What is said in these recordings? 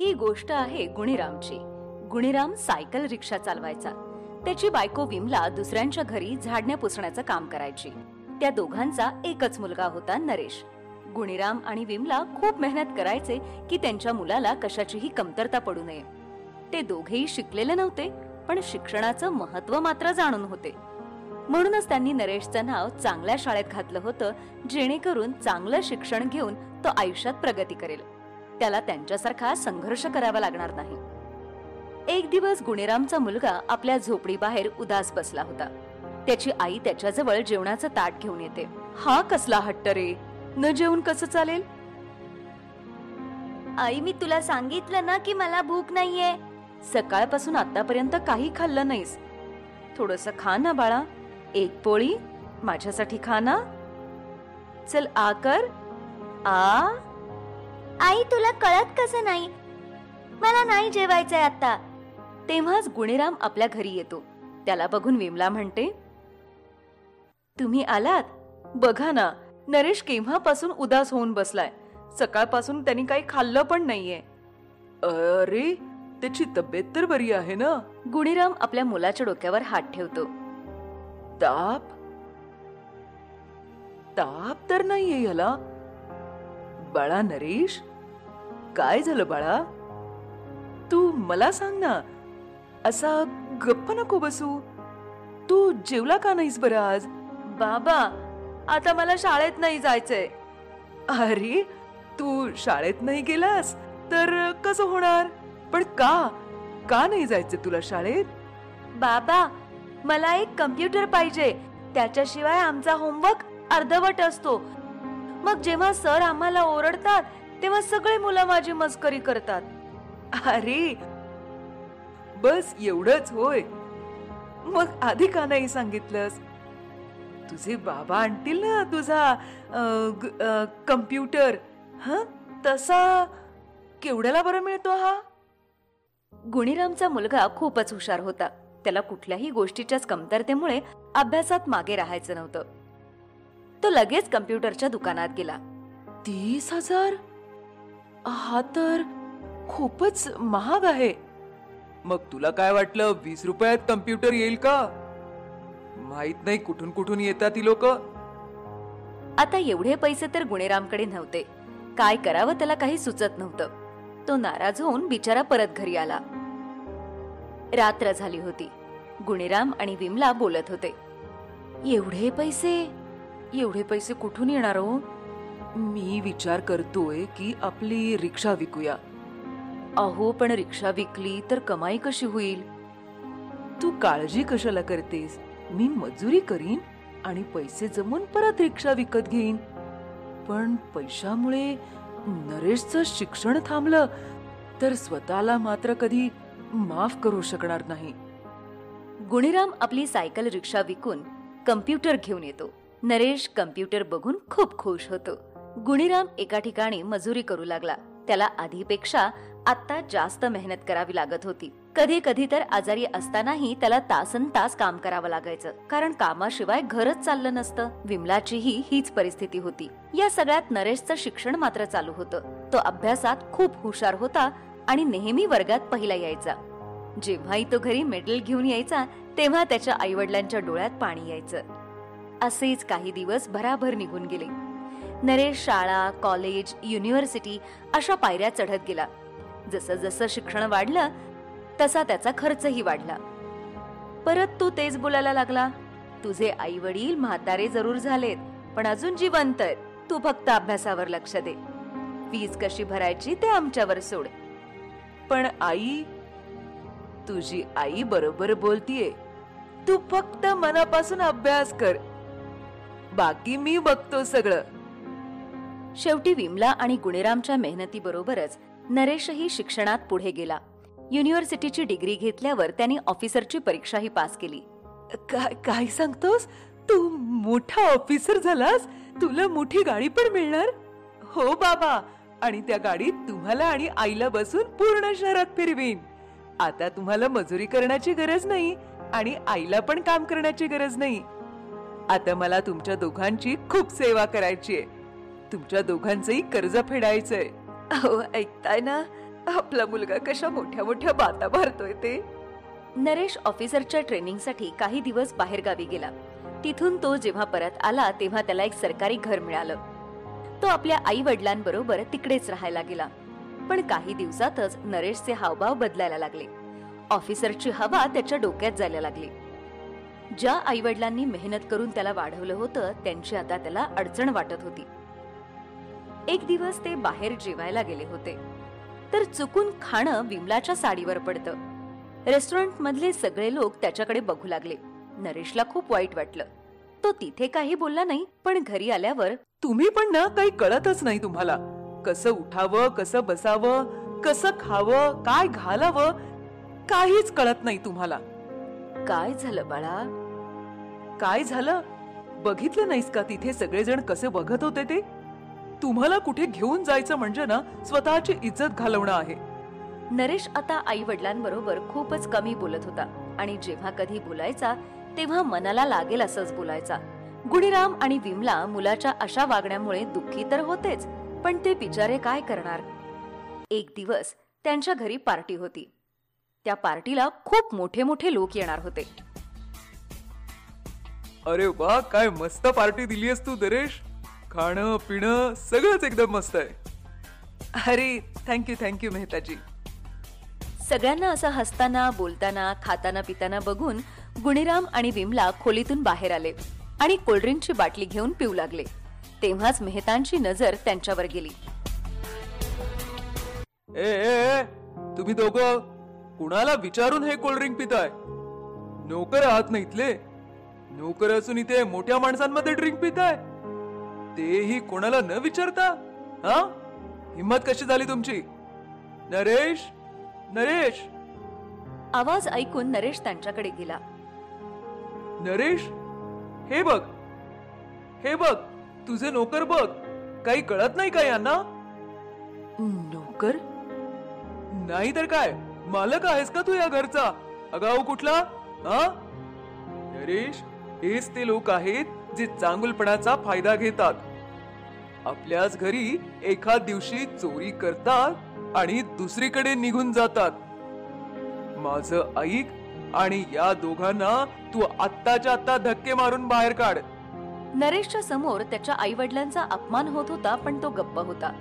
ही गोष्ट आहे गुणीरामची. गुणीराम सायकल रिक्षा चालवायचा. त्याची बायको विमला दुसऱ्यांच्या घरी झाडण्या पुसण्याचं काम करायची. त्या दोघांचा एकच मुलगा होता नरेश. गुणीराम आणि विमला खूप मेहनत करायचे की त्यांच्या मुलाला कशाचीही कमतरता पडू नये. ते दोघेही शिकलेले नव्हते पण शिक्षणाचं महत्त्व मात्र जाणून होते. म्हणूनच त्यांनी नरेशचं नाव चांगल्या शाळेत घातलं होतं जेणेकरून चांगलं शिक्षण घेऊन तो आयुष्यात प्रगती करेल. त्याला त्यांच्यासारखा संघर्ष करावा लागणार नाही. एक दिवस गुणेरामचा मुलगा आपल्या झोपडी बाहेर उदास बसला होता. त्याची आई त्याच्याजवळ जेवणाचं ताट घेऊन येते. हा कसला हट्ट रे. न जेवून कसं चालेल? आई मी तुला सांगितलं ना की मला भूक नाहीये. सकाळपासून आतापर्यंत काही खाल्लं नाहीस. थोडस खा ना बाळा. एक पोळी. माझ्यासाठी खा ना. चल आ कर. आ. आई तुला कळत कसं नाही? मला नाही जेवायचंय आता तेव्हाच गुणेराम आपल्या घरी येतो. त्याला बघून विमला म्हणते तुम्ही आलात? बघा ना नरेश केव्हापासून उदास होऊन बसलाय. सकाळपासून त्यांनी काही खाल्लं पण नाहीये. अरे त्याची तब्येत तर बरी आहे ना? गुणीराम आपल्या मुलाच्या डोक्यावर हात ठेवतो. ताप? ताप तर नाहीये याला बाळा नरेश काय झालं बाळा? तू मला सांग ना. असा गप्प नको बसू. तू जेवला का नाहीस बरं आज? बाबा आता मला शाळेत नाही जायचंय. अरे तू शाळेत नाही गेलास? तर कसं होणार? पण का? का नाही जायचं तुला शाळेत? बाबा मला एक कम्प्युटर पाहिजे. त्याच्याशिवाय आमचा होमवर्क अर्धवट असतो. मग जेव्हा सर आम्हाला ओरडतात तेव्हा सगळे मुलं माझी मस्करी करतात. अरे बस एवढंच होय. मग आधी का नाही सांगितलंस? तुझे बाबा आणतील ना तुझा कम्प्युटर ह? तसा केवढ्याला बरं मिळतो हा? गुणीरामचा मुलगा खूपच हुशार होता. त्याला कुठल्याही गोष्टीच्याच कमतरतेमुळे अभ्यासात मागे राहायचं नव्हतं. तो लगेच कम्प्युटरच्या दुकानात गेला. तीस हजार? हा तर खूपच महाग आहे. मग तुला काय वाटलं? वीस रुपयात कम्प्युटर येईल का? माहीत नाही कुठून कुठून येतात ती लोक. आता एवढे पैसे तर गुणेरामकडे नव्हते. काय करावं त्याला काही सुचत नव्हतं. तो नाराज होऊन बिचारा परत घरी आला. रात्र झाली होती. गुणेराम आणि विमला बोलत होते. एवढे पैसे? एवढे पैसे कुठून येणार हो? मी विचार करतोय की आपली रिक्षा विकूया. अहो पण रिक्षा विकली तर कमाई कशी होईल? तू काळजी कशाला करतेस? मी मजुरी करीन आणि पैसे जमून परत रिक्षा विकत घेईन. पण पैशामुळे नरेशचं शिक्षण थांबलं तर स्वतःला मात्र कधी माफ करू शकणार नाही. गुणीराम आपली सायकल रिक्षा विकून कम्प्युटर घेऊन येतो. नरेश कम्प्युटर बघून खूप खुश होतो. गुणीराम एका ठिकाणी मजुरी करू लागला. त्याला आधीपेक्षा आता जास्त मेहनत करावी लागत होती. कधी कधी तर आजारी असतानाही त्याला तासन तास काम करावं लागायचं. कारण कामाशिवाय घरच चाललं नसतं. विमलाचीही हीच परिस्थिती होती. या सगळ्यात नरेशचं शिक्षण मात्र चालू होतं. तो अभ्यासात खूप हुशार होता आणि नेहमी वर्गात पहिला यायचा. जेव्हाही तो घरी मेडल घेऊन यायचा तेव्हा त्याच्या आईवडिलांच्या डोळ्यात पाणी यायचं. असेच काही दिवस भराभर निघून गेले. नरेश शाळा कॉलेज युनिव्हर्सिटी अशा पायऱ्या चढत गेला. जसं जसं शिक्षण वाढलं तसा त्याचा खर्चही वाढला. परत तो तेच बोलायला लागला. तुझे आई वडील म्हातारे जरूर झालेत पण अजून जिवंत आहेत. तू फक्त अभ्यासावर लक्ष दे. फीज कशी भरायची ते आमच्यावर सोड. पण आई तुझी आई बरोबर बोलतीये. तू फक्त मनापासून अभ्यास कर. बाकी मी बघतो सगळं. शेवटी विमला आणि गुणेरामच्या मेहनतीबरोबरच नरेशही शिक्षणात पुढे गेला. युनिव्हर्सिटीची डिग्री घेतल्यावर त्याने ऑफिसरची परीक्षाही पास केली. काय काय सांगतोस? तू मोठा ऑफिसर झालास? तुला मोठी गाडी पण मिळणार? हो बाबा. आणि त्या गाडीत तुम्हाला आणि आईला बसून पूर्ण शहरात फिरवीन. आता तुम्हाला मजुरी करण्याची गरज नाही आणि आईला पण काम करण्याची गरज नाही. आता मला तुमच्या दोघांची खूप सेवा करायची आहे. तुमच्या दोघांचंही कर्ज फेडायचंय. हो ऐकताय ना? आपला मुलगा कशा मोठ्या मोठ्या बाता भरतोय ते? नरेश ऑफिसरच्या ट्रेनिंगसाठी काही दिवस बाहेरगावी गेला. तिथून तो जेव्हा परत आला तेव्हा त्याला एक सरकारी घर मिळालं. तो आपल्या आई वडिलांबरोबर तिकडेच राहायला गेला. पण काही दिवसातच नरेशचे हावभाव बदलायला लागले. ऑफिसरची हवा त्याच्या डोक्यात जायला लागली. ज्या आई वडिलांनी मेहनत करून त्याला वाढवलं होतं त्यांची आता त्याला अडचण वाटत होती. एक दिवस ते बाहेर जेवायला गेले होते. तर चुकून खाणं विमलाच्या साडीवर पडतं. रेस्टॉरंट मधले सगळे लोक त्याच्याकडे बघू लागले. नरेशला खूप वाईट वाटलं. तो तिथे काही बोलला नाही पण घरी आल्यावर तुम्ही पण ना काही कळतच नाही तुम्हाला. कसं उठावं कसं बसावं कसं खावं काय घालावं काहीच कळत नाही तुम्हाला. काय झालं बाळा? काय झालं? बघितलं नाहीस का तिथे सगळेजण कसे बघत होते ते? तुम्हाला कुठे घेऊन जायचं म्हणजे ना स्वतःची इज्जत घालवणं आहे. नरेश आता आई वडिलांबरोबर खूपच कमी बोलत होता आणि जेव्हा कधी बोलायचा तेव्हा मनाला लागेल असंच बोलायचा. गुणीराम आणि विमला मुलाच्या अशा वागण्यामुळे दुःखी तर होतेच पण ते बिचारे काय करणार? एक दिवस त्यांच्या घरी पार्टी होती. त्या पार्टीला खूप मोठे मोठे लोक येणार होते. अरे वा काय मस्त पार्टी दिलीस तू दरेश खाणं पिणं सगळंच एकदम मस्त आहे. अरे थँक्यू थँक्यू मेहताजी. सगळ्यांना असं हसताना बोलताना खाताना पिताना बघून गुणीराम आणि विमला खोलीतून बाहेर आले आणि कोल्ड्रिंकची बाटली घेऊन पिऊ लागले. तेव्हाच मेहतांची नजर त्यांच्यावर गेली. ए, ए ए, तुम्ही दोघं कुणाला विचारून हे कोल्ड्रिंक पिताय? नोकर आहात ना इथले? नोकर असून इथे मोठ्या माणसांमध्ये ड्रिंक पिताय? तेही कोणाला न विचारता? हा? हिम्मत कशी झाली तुमची? नरेश? नरेश? आवाज ऐकून नरेश त्यांच्याकडे गेला. नरेश? हे बघ. हे बघ. तुझे नोकर बघ. काही कळत नाही का यांना? नोकर? नाही तर काय? मालक आहेस का तू या घरचा? अगाऊ कुठला? हा? नरेश हेच ते लोक आहेत जे चांगुलपणाचा फायदा घेतात. आपल्याच घरी एखाद दिवशी चोरी करतात आणि दुसरीकडे निघून जातात. माझं ऐक आणि या दोघांना तू आत्ताच्या आत्ता धक्के मारून बाहेर काढ. नरेशच्या समोर त्याच्या आई वडिलांचा अपमान होत होता पण तो गप्प होता.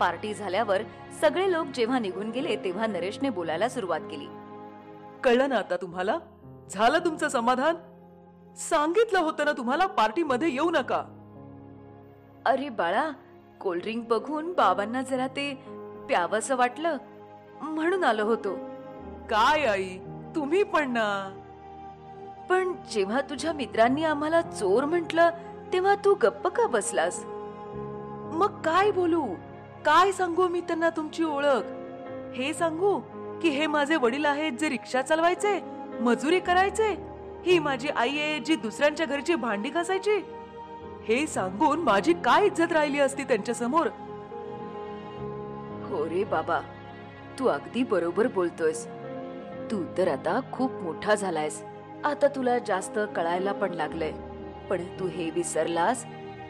पार्टी झाल्यावर सगळे लोक जेव्हा निघून गेले तेव्हा नरेशने बोलायला सुरुवात केली. कळलं ना आता तुम्हाला? झालं तुमचं समाधान? सांगितलं होतं ना तुम्हाला पार्टी मध्ये येऊ नका. अरे बाळा कोल्ड्रिंक बघून बाबांना जरा ते प्यावंसं वाटलं म्हणून आलो होतो. काय आई तुम्ही पण ना. पण जेव्हा तुझ्या मित्रांनी आम्हाला चोर म्हंटल तेव्हा तू गप्प का बसलास? मग काय बोलू? काय सांगू मी त्यांना तुमची ओळख? हे सांगू की हे माझे वडील आहेत जे रिक्षा चालवायचे मजुरी करायचे ही माझी आई आहे जी दुसऱ्यांच्या घरची भांडी घासायची? हे सांगून माझी काय इज्जत राहिली असती त्यांच्यासमोर? हो रे बाबा तू अगदी बरोबर बोलतोयस. तू तर आता खूप मोठा झालायस. आता तुला जास्त कळायला पण लागलंय. पण तू हे विसरलास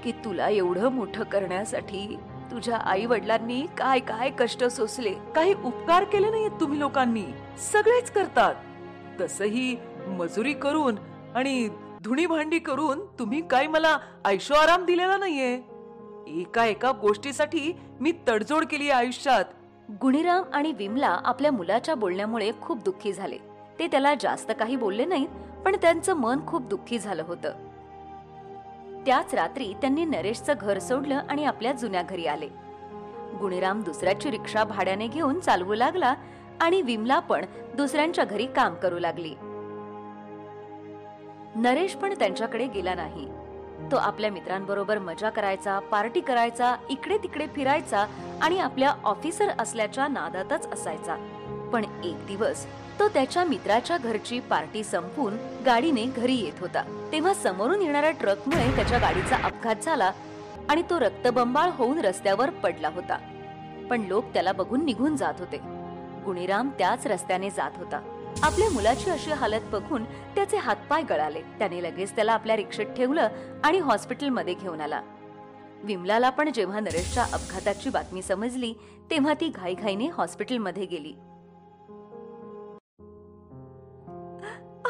की तुला एवढं मोठं करण्यासाठी तुझ्या आई वडिलांनी काय काय कष्ट सोसले? काही उपकार केले नाहीत तुम्ही लोकांनी. सगळेच करतात. तसही मजुरी करून आणि धुणी भांडी करून तुम्ही काय मला ऐशो आराम दिलेला नाहीये. एका एका गोष्टीसाठी मी तडजोड केली आयुष्यात. गुणीराम आणि विमला आपल्या मुलाच्या बोलण्यामुळे खूप दुःखी झाले. ते त्याला जास्त काही बोलले नाहीत पण त्यांचं मन खूप दुःखी झालं होतं. त्याच रात्री त्यांनी नरेशचं घर सोडलं आणि आपल्या जुन्या घरी आले. गुणीराम दुसऱ्याची रिक्षा भाड्याने घेऊन चालवू लागला आणि विमला पण दुसऱ्यांच्या घरी काम करू लागली. नरेश पण त्यांच्याकडे गेला नाही. तो आपल्या मित्रांबरोबर मजा करायचा पार्टी करायचा इकडे तिकडे फिरायचा आणि आपल्या ऑफिसर असल्याच्या नादातच असायचा. पण एक दिवस तो त्याच्या मित्राच्या घरची पार्टी संपून गाडीने घरी येत होता. तेव्हा समोरून येणाऱ्या ट्रकमुळे त्याच्या गाडीचा अपघात झाला आणि तो रक्तबंबाळ होऊन रस्त्यावर पडला होता. पण लोक त्याला बघून निघून जात होते. गुणीराम त्याच रस्त्याने जात होता. आपल्या मुलाची अशी हालत बघून त्याचे हातपाय गळाले. त्याने लगेच त्याला आपल्या रिक्षेत ठेवलं आणि हॉस्पिटलमध्ये घेऊन आला. विमलाला पण जेव्हा नरेशच्या अपघाताची बातमी समजली तेव्हा ती घाईघाईने हॉस्पिटलमध्ये गेली.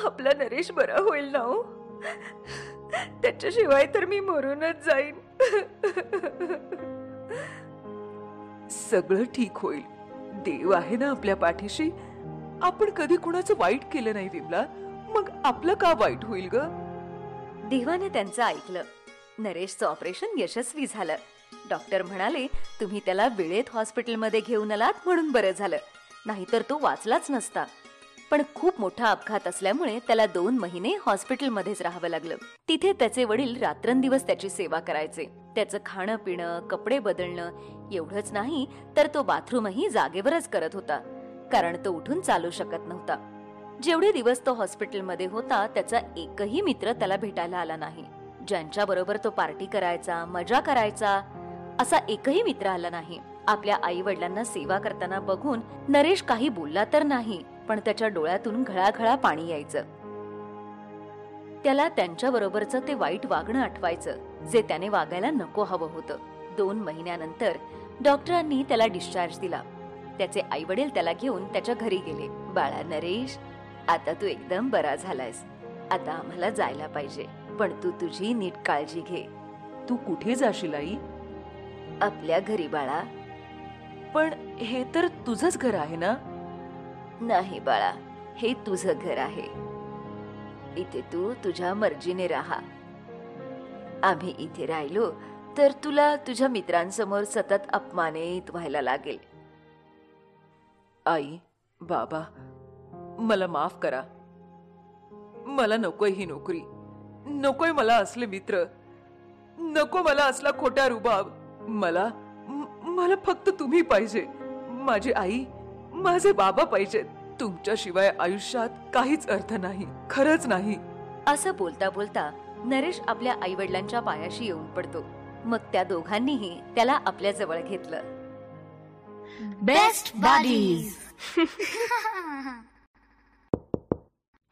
आपला नरेश बरा होईल ना हो? त्याच्याशिवाय तर मी मरूनच जाईन. सगळं ठीक होईल. देव आहे ना आपल्या पाठीशी? आपण कधी कुणाचं वाईट केलं नाही विमला. मग आपलं का वाईट होईल ग? देवाने त्यांचं ऐकलं. नरेशचं ऑपरेशन यशस्वी झालं. डॉक्टर म्हणाले तुम्ही त्याला वेळेत हॉस्पिटलमध्ये घेऊन आलात म्हणून बरं झालं. नाहीतर तो वाचलाच नसता. पण खूप मोठा अपघात असल्यामुळे त्याला दोन महिने हॉस्पिटलमध्येच राहावं लागलं. तिथे त्याचे वडील रात्रंदिवस त्याची सेवा करायचे. त्याचं खाणं पिणं कपडे बदलणं एवढंच नाही तर तो बाथरूमही जागेवरच करत होता. कारण तो उठून चालू शकत नव्हता. जेवढे दिवस तो हॉस्पिटलमध्ये होता त्याचा एकही मित्र त्याला भेटायला आला नाही. ज्यांच्या बरोबर तो पार्टी करायचा मजा करायचा असा एकही मित्र आला नाही. आपल्या आई वडिलांना सेवा करताना बघून नरेश काही बोलला तर नाही. पण त्याच्या डोळ्यातून घळाघळा पाणी यायचं. त्याला त्यांच्या बरोबरचं ते वाईट वागणं आठवायचं जे त्याने वागायला नको हवं होतं. दोन महिन्यानंतर डॉक्टरांनी त्याला डिस्चार्ज दिला. त्याचे आई वडील त्याला घेऊन त्याच्या घरी गेले. बाळा नरेश आता तू एकदम बरा झालायस. आता आम्हाला जायला पाहिजे. पण तू तुझी नीट काळजी घे. तू कुठे जाशील आई? आपल्या घरी बाळा. पण हे तर तुझंच घर आहे ना? नाही बाळा हे तुझं घर आहे. इथे तू तुझ्या मर्जीने राहा. आम्ही इथे राहिलो तर तुला तुझ्या मित्रांसमोर सतत अपमानित व्हायला लागेल. आई बाबा मला माफ करा. मला नकोय ही नोकरी. नकोय मला असले मित्र. नको मला असला खोटा रुबाब. मला मला फक्त तुम्ही पाहिजे. माझी आई माझे बाबा पाहिजेत. तुमच्याशिवाय आयुष्यात काहीच अर्थ नाही खरंच नाही. असं बोलता बोलता नरेश आपल्या आई वडिलांच्या पायाशी येऊन पडतो. मग त्या दोघांनीही त्याला आपल्या जवळ घेतलं. Best Buddies.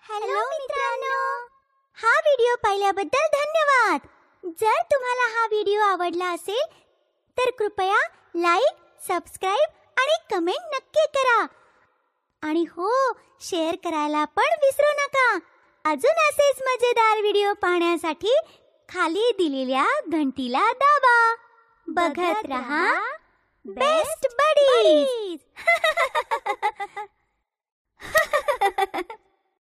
हॅलो मित्रांनो. हा व्हिडिओ पाहिल्याबद्दल धन्यवाद. जर तुम्हाला हा व्हिडिओ आवडला असेल तर कृपया लाईक सबस्क्राईब आणि कमेंट नक्की करा. आणि हो शेअर करायला पण विसरू नका. अजून असेच मजेदार व्हिडिओ पाहण्यासाठी खाली दिलेल्या घंटीला दाबा. बघत रहा बेस्ट बडीज